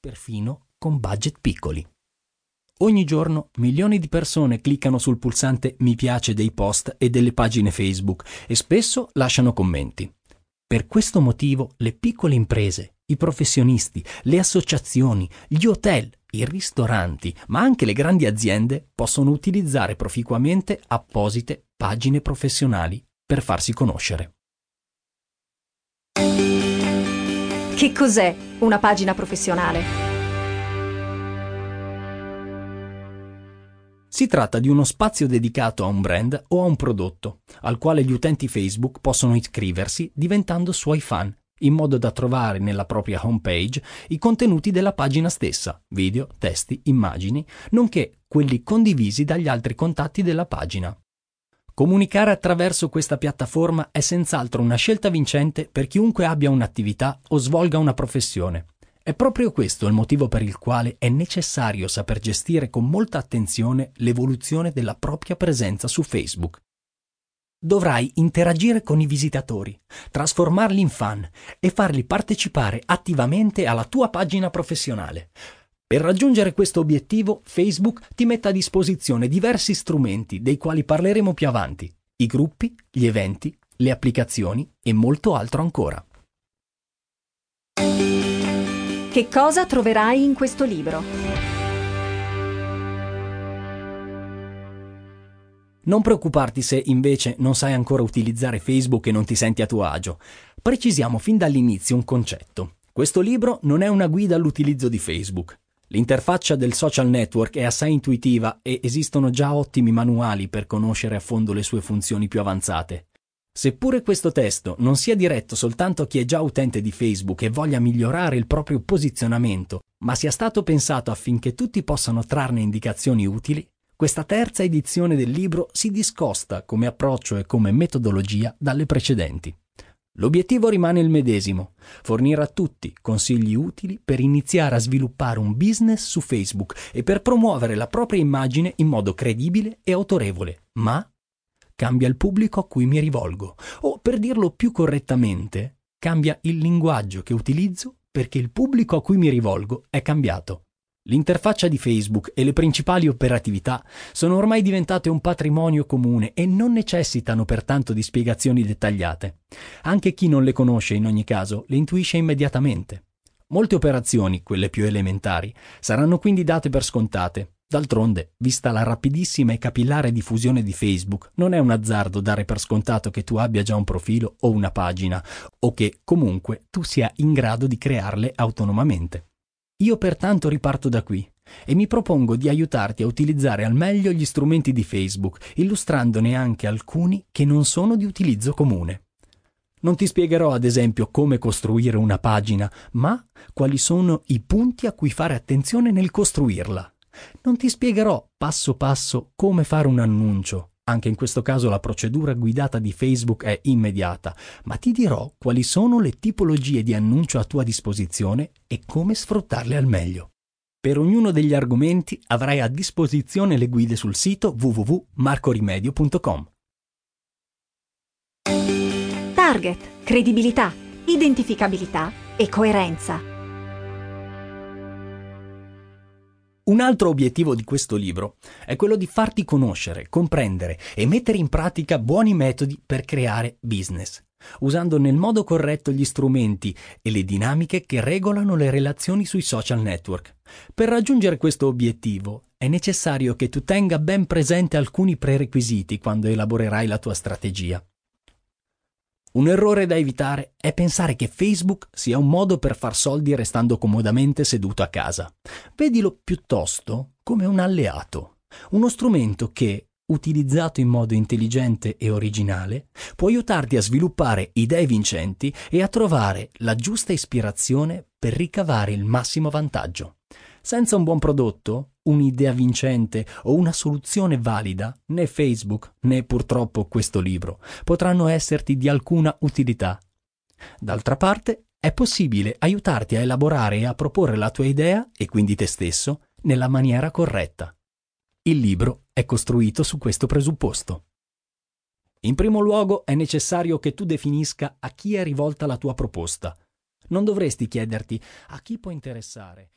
perfino con budget piccoli. Ogni giorno milioni di persone cliccano sul pulsante mi piace dei post e delle pagine Facebook e spesso lasciano commenti. Per questo motivo le piccole imprese, i professionisti, le associazioni, gli hotel, i ristoranti, ma anche le grandi aziende possono utilizzare proficuamente apposite pagine professionali per farsi conoscere. Che cos'è una pagina professionale? Si tratta di uno spazio dedicato a un brand o a un prodotto, al quale gli utenti Facebook possono iscriversi diventando suoi fan, in modo da trovare nella propria homepage i contenuti della pagina stessa, video, testi, immagini, nonché quelli condivisi dagli altri contatti della pagina. Comunicare attraverso questa piattaforma è senz'altro una scelta vincente per chiunque abbia un'attività o svolga una professione. È proprio questo il motivo per il quale è necessario saper gestire con molta attenzione l'evoluzione della propria presenza su Facebook. Dovrai interagire con i visitatori, trasformarli in fan e farli partecipare attivamente alla tua pagina professionale. Per raggiungere questo obiettivo, Facebook ti mette a disposizione diversi strumenti dei quali parleremo più avanti, i gruppi, gli eventi, le applicazioni e molto altro ancora. Che cosa troverai in questo libro? Non preoccuparti se invece non sai ancora utilizzare Facebook e non ti senti a tuo agio. Precisiamo fin dall'inizio un concetto. Questo libro non è una guida all'utilizzo di Facebook. L'interfaccia del social network è assai intuitiva e esistono già ottimi manuali per conoscere a fondo le sue funzioni più avanzate. Seppure questo testo non sia diretto soltanto a chi è già utente di Facebook e voglia migliorare il proprio posizionamento, ma sia stato pensato affinché tutti possano trarne indicazioni utili, questa terza edizione del libro si discosta come approccio e come metodologia dalle precedenti. L'obiettivo rimane il medesimo, fornire a tutti consigli utili per iniziare a sviluppare un business su Facebook e per promuovere la propria immagine in modo credibile e autorevole, ma cambia il pubblico a cui mi rivolgo, o per dirlo più correttamente, cambia il linguaggio che utilizzo perché il pubblico a cui mi rivolgo è cambiato. L'interfaccia di Facebook e le principali operatività sono ormai diventate un patrimonio comune e non necessitano pertanto di spiegazioni dettagliate. Anche chi non le conosce in ogni caso le intuisce immediatamente. Molte operazioni, quelle più elementari, saranno quindi date per scontate, D'altronde, vista la rapidissima e capillare diffusione di Facebook, non è un azzardo dare per scontato che tu abbia già un profilo o una pagina, o che comunque tu sia in grado di crearle autonomamente. Io pertanto riparto da qui e mi propongo di aiutarti a utilizzare al meglio gli strumenti di Facebook, illustrandone anche alcuni che non sono di utilizzo comune. Non ti spiegherò ad esempio come costruire una pagina, ma quali sono i punti a cui fare attenzione nel costruirla. Non ti spiegherò passo passo come fare un annuncio, anche in questo caso la procedura guidata di Facebook è immediata, ma ti dirò quali sono le tipologie di annuncio a tua disposizione e come sfruttarle al meglio. Per ognuno degli argomenti avrai a disposizione le guide sul sito www.marcorimedio.com. Target, credibilità, identificabilità e coerenza. Un altro obiettivo di questo libro è quello di farti conoscere, comprendere e mettere in pratica buoni metodi per creare business, usando nel modo corretto gli strumenti e le dinamiche che regolano le relazioni sui social network. Per raggiungere questo obiettivo è necessario che tu tenga ben presente alcuni prerequisiti quando elaborerai la tua strategia. Un errore da evitare è pensare che Facebook sia un modo per far soldi restando comodamente seduto a casa. Vedilo piuttosto come un alleato, uno strumento che, utilizzato in modo intelligente e originale, può aiutarti a sviluppare idee vincenti e a trovare la giusta ispirazione per ricavare il massimo vantaggio. Senza un buon prodotto, un'idea vincente o una soluzione valida, né Facebook né purtroppo questo libro potranno esserti di alcuna utilità. D'altra parte, è possibile aiutarti a elaborare e a proporre la tua idea, e quindi te stesso, nella maniera corretta. Il libro è costruito su questo presupposto. In primo luogo è necessario che tu definisca a chi è rivolta la tua proposta. Non dovresti chiederti a chi può interessare,